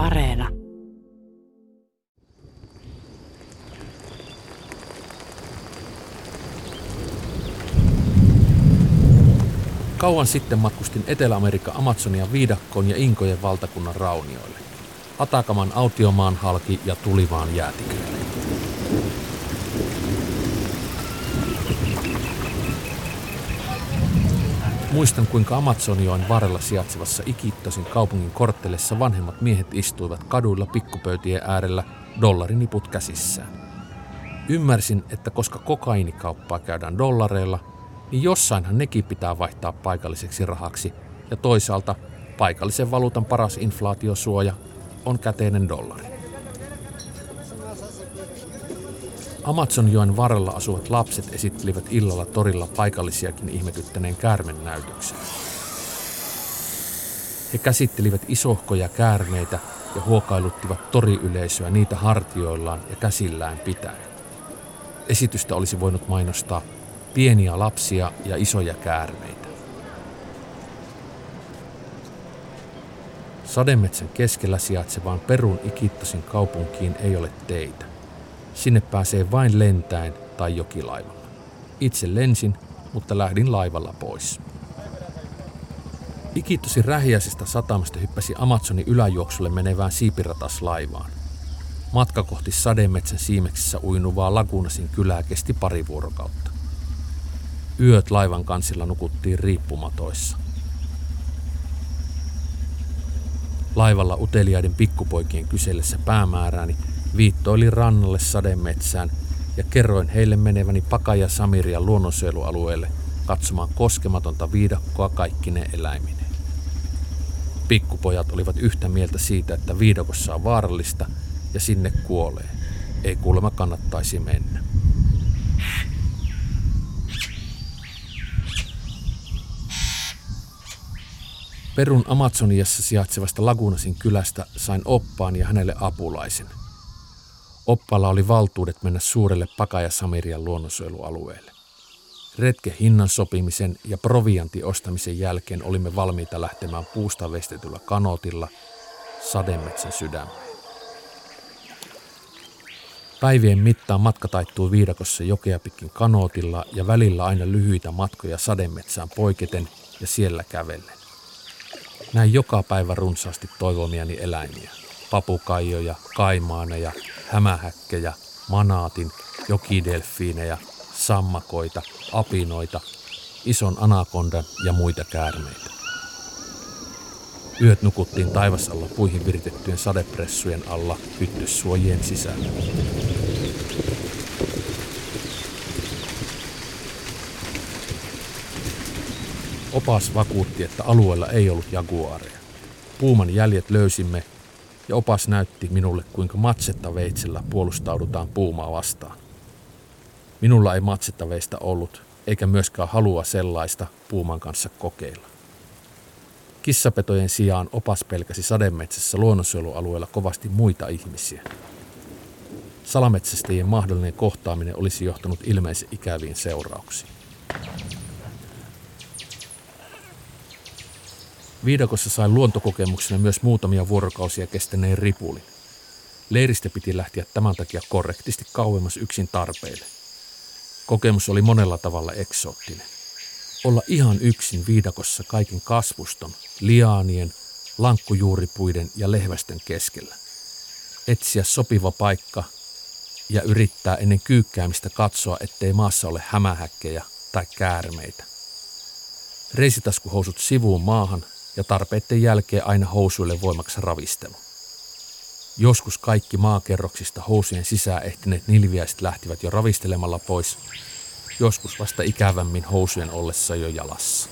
Areena. Kauan sitten matkustin Etelä-Amerikan Amazonian viidakkoon ja Inkojen valtakunnan raunioille. Atakaman autiomaan halki ja tulivaan jäätiköille. Muistan, kuinka Amazonioin varrella sijaitsevassa Ikittosin kaupungin korttelissa vanhemmat miehet istuivat kaduilla pikkupöytien äärellä dollariniput käsissään. Ymmärsin, että koska kokainikauppaa käydään dollareilla, niin jossainhan nekin pitää vaihtaa paikalliseksi rahaksi, ja toisaalta paikallisen valuutan paras inflaatiosuoja on käteinen dollari. Amazonjoen varrella asuvat lapset esittelivät illalla torilla paikallisiakin ihmetyttäneen käärmen näytöksen. He käsittelivät isohkoja käärmeitä ja huokailuttivat toriyleisöä niitä hartioillaan ja käsillään pitäen. Esitystä olisi voinut mainostaa pieniä lapsia ja isoja käärmeitä. Sademetsän keskellä sijaitsevaan Perun Ikittosin kaupunkiin ei ole teitä. Sinne pääsee vain lentäen tai jokilaivalla. Itse lensin, mutta lähdin laivalla pois. Ikittosin rähiäisestä satamasta hyppäsi Amazonin yläjuoksulle menevään siipirataslaivaan. Matka kohti sademetsän siimeksessä uinuvaa Lagunasin kylää kesti pari vuorokautta. Yöt laivan kansilla nukuttiin riippumatoissa. Laivalla uteliaiden pikkupoikien kysellessä päämäärääni viittoilin rannalle sademetsään ja kerroin heille meneväni Pakaja Samiria luonnonsuojelualueelle katsomaan koskematonta viidakkoa kaikkine eläimineen. Pikkupojat olivat yhtä mieltä siitä, että viidakossa on vaarallista ja sinne kuolee. Ei kuulemma kannattaisi mennä. Perun Amazoniassa sijaitsevasta Lagunasin kylästä sain oppaan ja hänelle apulaisen. Oppalla oli valtuudet mennä suurelle Pakaja Samirian luonnonsuojelualueelle. Retke hinnan sopimisen ja provianti ostamisen jälkeen olimme valmiita lähtemään puusta vestetyllä kanotilla sademetsän sydämeen. Päivien mittaan matka taittuu viidakossa jokea pitkin kanootilla ja välillä aina lyhyitä matkoja sademetsään poiketen ja siellä kävellen. Näin joka päivä runsaasti toivomiani eläimiä. Papukaijoja, kaimaaneja, hämähäkkejä, manaatin, jokidelfiinejä, sammakoita, apinoita, ison anakondan ja muita käärmeitä. Yöt nukuttiin taivasalla puihin viritettyjen sadepressujen alla hyttyssuojien sisällä. Opas vakuutti, että alueella ei ollut jaguaareja. Puuman jäljet löysimme ja opas näytti minulle, kuinka matsettaveitsellä puolustaudutaan puumaa vastaan. Minulla ei matsettaveistä ollut, eikä myöskään halua sellaista puuman kanssa kokeilla. Kissapetojen sijaan opas pelkäsi sademetsässä luonnonsuojelualueella kovasti muita ihmisiä. Salametsästäjien mahdollinen kohtaaminen olisi johtanut ilmeisen ikäviin seurauksiin. Viidakossa sain luontokokemuksena myös muutamia vuorokausia kestäneen ripulin. Leiristä piti lähteä tämän takia korrektisti kauemmas yksin tarpeille. Kokemus oli monella tavalla eksoottinen. Olla ihan yksin viidakossa kaiken kasvuston, liaanien, lankkujuuripuiden ja lehvästen keskellä. Etsiä sopiva paikka ja yrittää ennen kyykkäämistä katsoa, ettei maassa ole hämähäkkejä tai käärmeitä. Reisitaskuhousut sivuun maahan ja tarpeiden jälkeen aina housuille voimaksi ravistelu. Joskus kaikki maakerroksista housujen sisään ehtineet nilviäiset lähtivät jo ravistelemalla pois, joskus vasta ikävämmin housujen ollessa jo jalassa.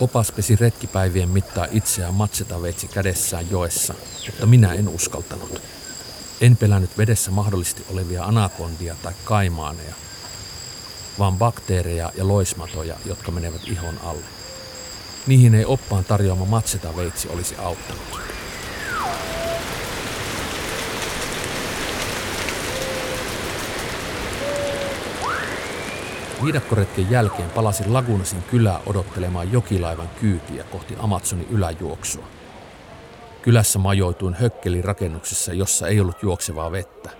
Opas pesi retkipäivien mittaa itseään matsetaveitsi kädessään joessa, mutta minä en uskaltanut. En pelännyt vedessä mahdollisesti olevia anakondia tai kaimaaneja, vaan bakteereja ja loismatoja, jotka menevät ihon alle. Niihin ei oppaan tarjoama matseta veitsi olisi auttanut. Viidakkoretken jälkeen palasin Lagunasin kylää odottelemaan jokilaivan kyytiä kohti Amazonin yläjuoksua. Kylässä majoituin hökkelirakennuksessa, jossa ei ollut juoksevaa vettä.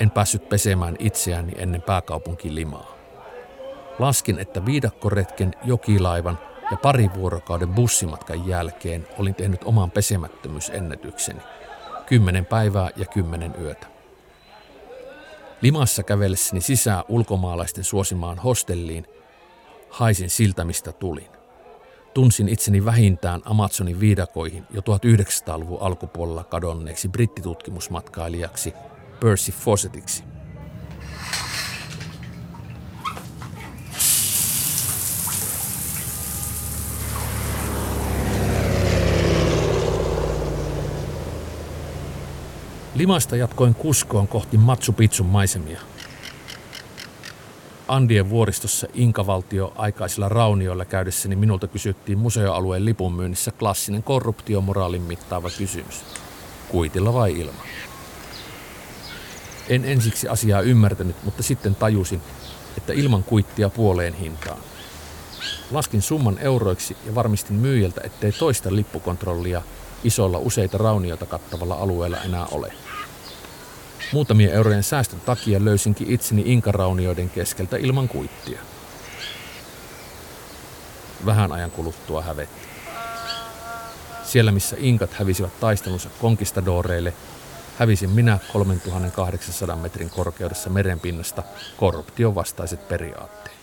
En päässyt pesemään itseäni ennen pääkaupunki Limaa. Laskin, että viidakkoretken, jokilaivan ja pari vuorokauden bussimatkan jälkeen olin tehnyt oman pesemättömyysennätykseni. Kymmenen päivää ja kymmenen yötä. Limassa kävellessäni sisään ulkomaalaisten suosimaan hostelliin, haisin siltä mistä tulin. Tunsin itseni vähintään Amazonin viidakoihin jo 1900-luvun alkupuolella kadonneeksi brittitutkimusmatkailijaksi Percy Fawcettiksi. Limasta jatkoin kuskoon kohti Machu Picchun maisemia. Andien vuoristossa Inkavaltio aikaisilla raunioilla käydessäni minulta kysyttiin museoalueen lipun myynnissä klassinen korruptiomoraalin mittaava kysymys. Kuitilla vai ilman? En ensiksi asiaa ymmärtänyt, mutta sitten tajusin, että ilman kuittia puoleen hintaan. Laskin summan euroiksi ja varmistin myyjältä, ettei toista lippukontrollia isolla useita raunioita kattavalla alueella enää ole. Muutamien eurojen säästön takia löysinkin itseni inkaraunioiden keskeltä ilman kuittia. Vähän ajan kuluttua hävetti. Siellä missä inkat hävisivät taistelunsa konkistadoreille, hävisin minä 3800 metrin korkeudessa merenpinnasta korruption vastaiset periaatteet.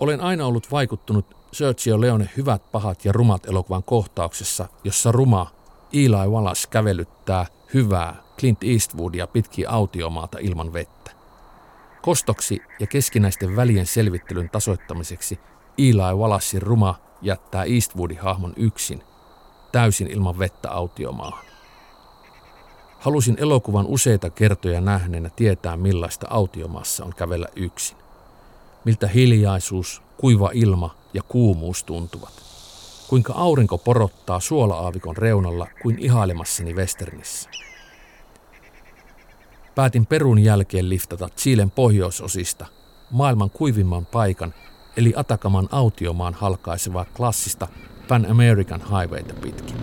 Olen aina ollut vaikuttunut Sergio Leone Hyvät, pahat ja rumat elokuvan kohtauksessa, jossa ruma Eli Wallace kävelyttää hyvää Clint Eastwoodia pitkin autiomaata ilman vettä. Kostoksi ja keskinäisten välien selvittelyn tasoittamiseksi Eli Wallacein ruma jättää Eastwoodin hahmon yksin, täysin ilman vettä autiomaahan. Halusin elokuvan useita kertoja nähneenä tietää, millaista autiomaassa on kävellä yksin. Miltä hiljaisuus, kuiva ilma ja kuumuus tuntuvat. Kuinka aurinko porottaa suola-aavikon reunalla kuin ihailemassani Westernissä. Päätin Perun jälkeen liftata Chilen pohjoisosista maailman kuivimman paikan, eli Atakaman autiomaan halkaisevaa klassista Pan American Highwayta pitkin.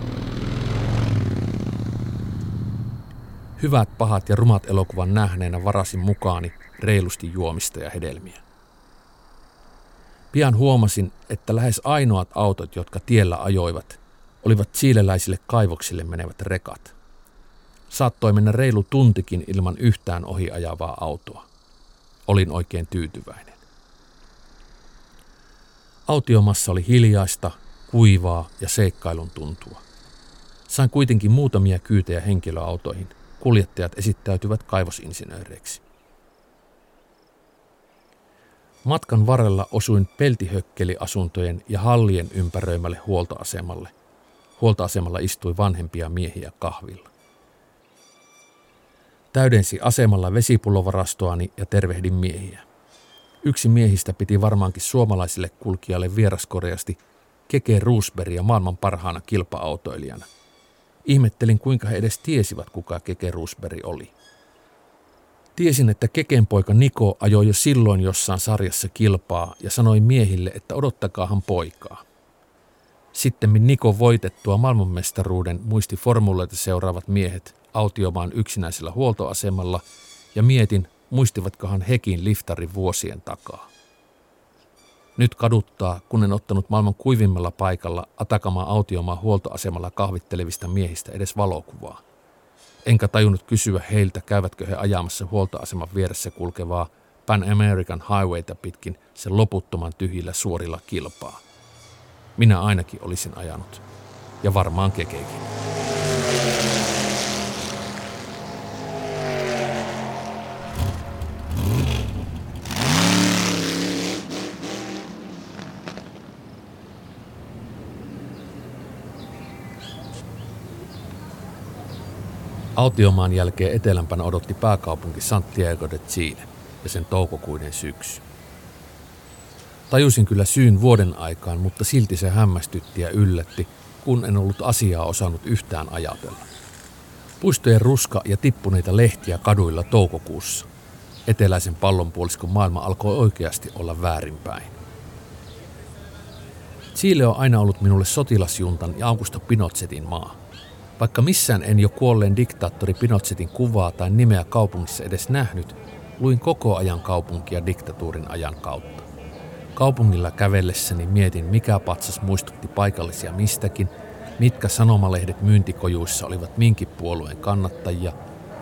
Hyvät, pahat ja rumat elokuvan nähneenä varasin mukaani reilusti juomista ja hedelmiä. Pian huomasin, että lähes ainoat autot, jotka tiellä ajoivat, olivat siileläisille kaivoksille menevät rekat. Saattoi mennä reilu tuntikin ilman yhtään ohi ajavaa autoa. Olin oikein tyytyväinen. Autiomassa oli hiljaista, kuivaa ja seikkailun tuntua. Sain kuitenkin muutamia kyytejä henkilöautoihin. Kuljettajat esittäytyvät kaivosinsinööreiksi. Matkan varrella osuin peltihökkeliasuntojen ja hallien ympäröimälle huoltoasemalle. Huoltoasemalla istui vanhempia miehiä kahvilla. Täydensi asemalla vesipullovarastoani ja tervehdin miehiä. Yksi miehistä piti varmaankin suomalaisille kulkijalle vieraskoreasti Keke Roosbergia maailman parhaana kilpa-autoilijana. Ihmettelin, kuinka he edes tiesivät, kuka Keke Roosberg oli. Tiesin, että kekenpoika Niko ajoi jo silloin jossain sarjassa kilpaa ja sanoi miehille, että odottakaahan poikaa. Sitten Niko voitettua maailmanmestaruuden muisti formuloita seuraavat miehet autiomaan yksinäisellä huoltoasemalla ja mietin, muistivatkohan hekin liftarin vuosien takaa. Nyt kaduttaa, kun en ottanut maailman kuivimmalla paikalla Atakamaa autiomaan huoltoasemalla kahvittelevista miehistä edes valokuvaa enkä tajunnut kysyä heiltä, käyvätkö he ajamassa huoltoaseman vieressä kulkevaa Pan American Highwayta pitkin sen loputtoman tyhjillä suorilla kilpaa. Minä ainakin olisin ajanut. Ja varmaan kekeekin. Autiomaan jälkeen etelämpänä odotti pääkaupunki Santiago de Chile ja sen toukokuinen syksy. Tajusin kyllä syyn vuoden aikaan, mutta silti se hämmästytti ja yllätti, kun en ollut asiaa osannut yhtään ajatella. Puistojen ruska ja tippuneita lehtiä kaduilla toukokuussa. eteläisen pallonpuoliskon maailma alkoi oikeasti olla väärinpäin. Chile on aina ollut minulle sotilasjuntan ja Augusto Pinochetin maa. Vaikka missään en jo kuolleen diktaattori Pinochetin kuvaa tai nimeä kaupungissa edes nähnyt, luin koko ajan kaupunkia diktatuurin ajan kautta. Kaupungilla kävellessäni mietin, mikä patsas muistutti paikallisia mistäkin, mitkä sanomalehdet myyntikojuissa olivat minkin puolueen kannattajia,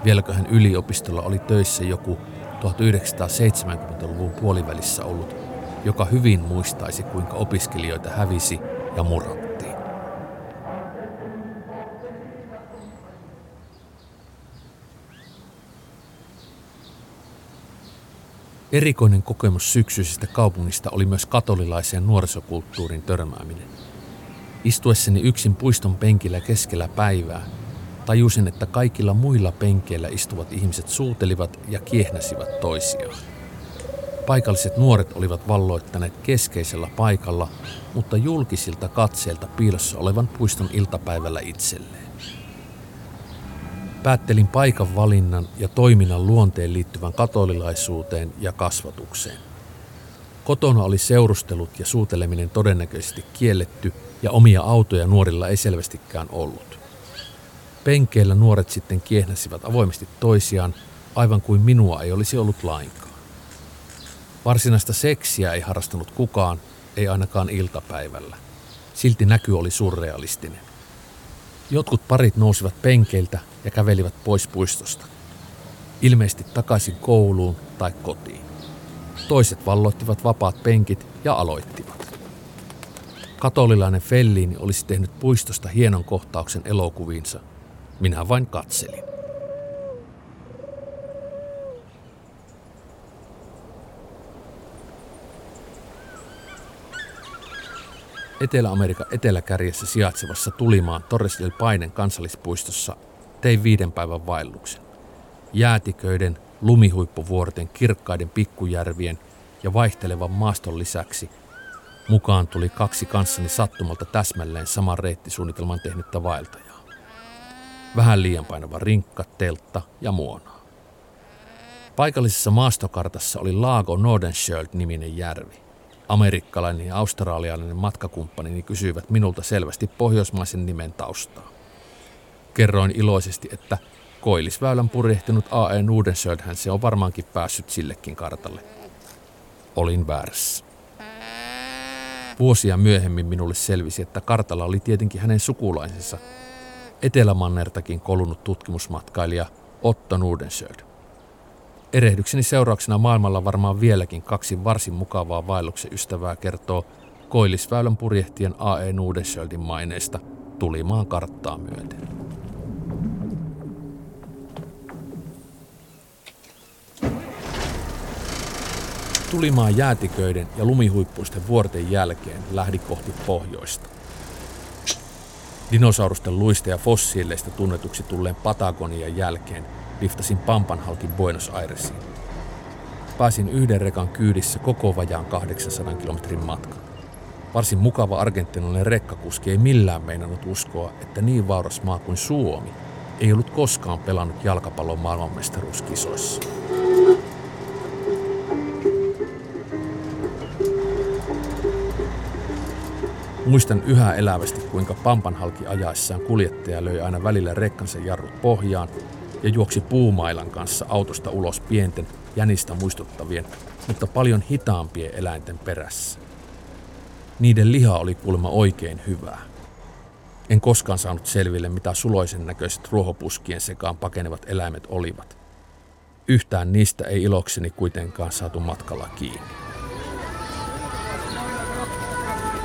vieläköhän yliopistolla oli töissä joku 1970-luvun puolivälissä ollut, joka hyvin muistaisi, kuinka opiskelijoita hävisi ja murhattiin. Erikoinen kokemus syksyisestä kaupungista oli myös katolilaiseen nuorisokulttuurin törmääminen. Istuessani yksin puiston penkillä keskellä päivää, tajusin, että kaikilla muilla penkeillä istuvat ihmiset suutelivat ja kiehnäsivät toisiaan. Paikalliset nuoret olivat valloittaneet keskeisellä paikalla, mutta julkisilta katseilta piilossa olevan puiston iltapäivällä itselleen. Päättelin paikan valinnan ja toiminnan luonteen liittyvän katolilaisuuteen ja kasvatukseen. Kotona oli seurustelut ja suuteleminen todennäköisesti kielletty ja omia autoja nuorilla ei selvästikään ollut. Penkeillä nuoret sitten kiehnäsivät avoimesti toisiaan, aivan kuin minua ei olisi ollut lainkaan. Varsinaista seksiä ei harrastanut kukaan, ei ainakaan iltapäivällä. Silti näky oli surrealistinen. Jotkut parit nousivat penkeiltä ja kävelivät pois puistosta. Ilmeisesti takaisin kouluun tai kotiin. Toiset valloittivat vapaat penkit ja aloittivat. Katolilainen Felliini olisi tehnyt puistosta hienon kohtauksen elokuviinsa. Minä vain katselin. Etelä-Amerikan eteläkärjessä sijaitsevassa Tulimaan Torres del Painen kansallispuistossa tein viiden päivän vaelluksen. Jäätiköiden, lumihuippuvuorten, kirkkaiden pikkujärvien ja vaihtelevan maaston lisäksi mukaan tuli kaksi kanssani sattumalta täsmälleen saman reittisuunnitelman tehnyttä vaeltajaa. Vähän liian painava rinkka, teltta ja muona. Paikallisessa maastokartassa oli Laago Nordenskjöld-niminen järvi. Amerikkalainen ja australialainen matkakumppanini kysyivät minulta selvästi pohjoismaisen nimen taustaa. Kerroin iloisesti, että koillisväylän purjehtinut A.E. Nudensjöldhän se on varmaankin päässyt sillekin kartalle. Olin väärässä. Vuosia myöhemmin minulle selvisi, että kartalla oli tietenkin hänen sukulaisensa, Etelämannertakin kolunut tutkimusmatkailija Otto Nudensjöld. Erehdykseni seurauksena maailmalla varmaan vieläkin kaksi varsin mukavaa vaelluksen ystävää kertoo Koillisväylän purjehtien A.E. Nudensjöldin maineesta tulimaan karttaa myöten. Tulimaan jäätiköiden ja lumihuippuisten vuorten jälkeen lähdi kohti pohjoista. Dinosaurusten luista ja fossiileista tunnetuksi tulleen Patagonian jälkeen liftasin Pampan halki Buenos Airesiin. Pääsin yhden rekan kyydissä koko vajaan 800 kilometrin matkan. Varsin mukava argentinalainen rekkakuski ei millään meinannut uskoa, että niin vauras maa kuin Suomi ei ollut koskaan pelannut jalkapallon maailmanmestaruuskisoissa. Muistan yhä elävästi, kuinka Pampan halki ajaessaan kuljettaja löi aina välillä rekkansa jarrut pohjaan ja juoksi puumailan kanssa autosta ulos pienten, jänistä muistuttavien, mutta paljon hitaampien eläinten perässä. Niiden liha oli kuulemma oikein hyvää. En koskaan saanut selville, mitä suloisen näköiset ruohopuskien sekaan pakenevat eläimet olivat. Yhtään niistä ei ilokseni kuitenkaan saatu matkalla kiinni.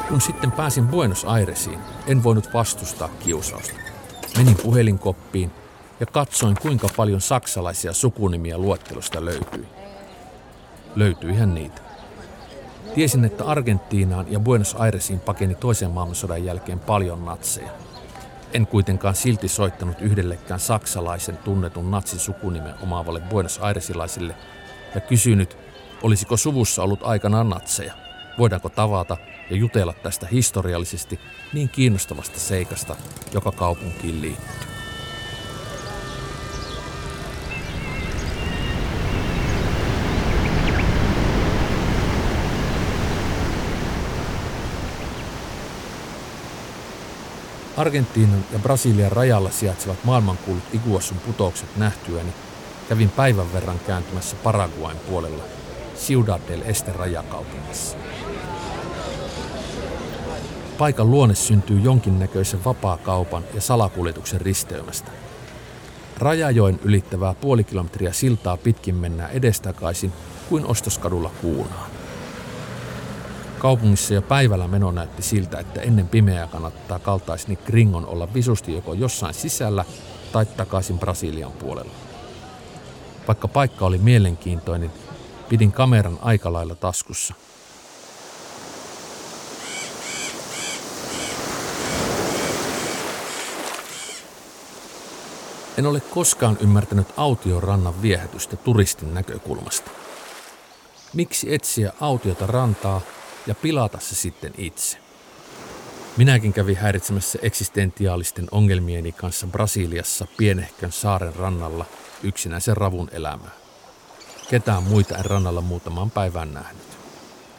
Kun sitten pääsin Buenos Airesiin, en voinut vastustaa kiusausta. Menin puhelinkoppiin ja katsoin, kuinka paljon saksalaisia sukunimiä luettelosta löytyi. Löytyihän niitä. Tiesin, että Argentiinaan ja Buenos Airesiin pakeni toisen maailmansodan jälkeen paljon natseja. En kuitenkaan silti soittanut yhdellekään saksalaisen tunnetun natsisukunimen omaavalle Buenos Airesilaisille ja kysynyt, olisiko suvussa ollut aikanaan natseja voidaanko tavata ja jutella tästä historiallisesti niin kiinnostavasta seikasta, joka kaupunkiin liittyy. Argentiinan ja Brasilian rajalla sijaitsevat maailmankuulut Iguassun putoukset nähtyäni kävin päivän verran kääntymässä Paraguain puolella Ciudad del Este rajakaupungissa. Paikan luonne syntyy jonkinnäköisen vapaa-kaupan ja salakuljetuksen risteymästä. Rajajoen ylittävää puoli kilometriä siltaa pitkin mennään edestakaisin kuin ostoskadulla kuunaan. Kaupungissa jo päivällä meno näytti siltä, että ennen pimeää kannattaa kaltaisni Gringon olla visusti joko jossain sisällä tai takaisin Brasilian puolella. Vaikka paikka oli mielenkiintoinen, pidin kameran aika lailla taskussa. En ole koskaan ymmärtänyt autiorannan viehätystä turistin näkökulmasta. Miksi etsiä autiota rantaa ja pilata se sitten itse? Minäkin kävin häiritsemässä eksistentiaalisten ongelmieni kanssa Brasiliassa pienehkön saaren rannalla yksinäisen ravun elämää. Ketään muita en rannalla muutamaan päivään nähnyt.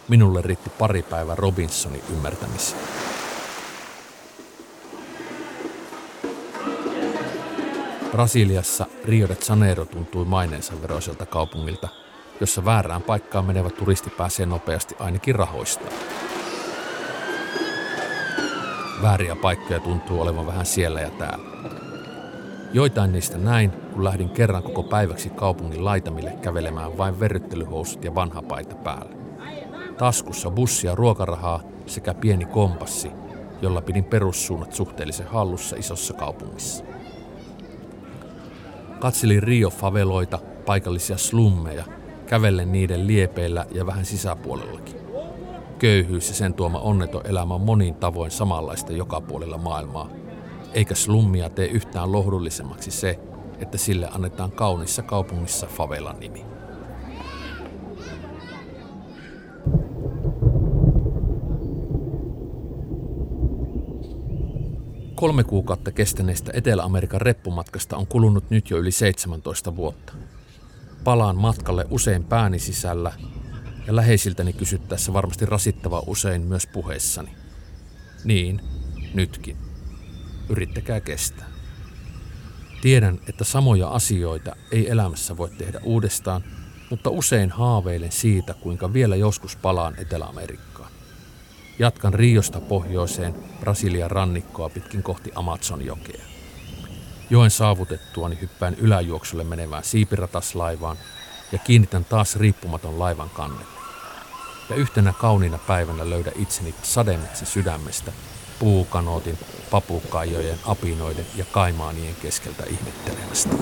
Minulle riitti pari päivää Robinsonin ymmärtämiseen. Brasiliassa Rio de Janeiro tuntui maineensa veroiselta kaupungilta, jossa väärään paikkaan menevä turisti pääsee nopeasti ainakin rahoista. Vääriä paikkoja tuntuu olevan vähän siellä ja täällä. Joitain niistä näin, kun lähdin kerran koko päiväksi kaupungin laitamille kävelemään vain verryttelyhousut ja vanha paita päällä. Taskussa bussia ruokarahaa sekä pieni kompassi, jolla pidin perussuunnat suhteellisen hallussa isossa kaupungissa. Katselin Rio-faveloita, paikallisia slummeja, kävellen niiden liepeillä ja vähän sisäpuolellakin. Köyhyys ja sen tuoma onneton elämä on monin tavoin samanlaista joka puolella maailmaa, eikä slummia tee yhtään lohdullisemmaksi se, että sille annetaan kaunissa kaupungissa favelan nimi. Kolme kuukautta kestäneestä Etelä-Amerikan reppumatkasta on kulunut nyt jo yli 17 vuotta. Palaan matkalle usein pääni sisällä ja läheisiltäni kysyttäessä varmasti rasittava usein myös puheissani. Niin, nytkin. Yrittäkää kestää. Tiedän, että samoja asioita ei elämässä voi tehdä uudestaan, mutta usein haaveilen siitä, kuinka vielä joskus palaan Etelä-Amerikkaan. Jatkan Riosta pohjoiseen Brasilian rannikkoa pitkin kohti Amazonjokea. Joen saavutettuani hyppään yläjuoksulle menevään siipirataslaivaan ja kiinnitän taas riippumaton laivan kannelle. Ja yhtenä kauniina päivänä löydä itseni sademetsä sydämestä puukanootin, papukaijojen, apinoiden ja kaimaanien keskeltä ihmettelemästä.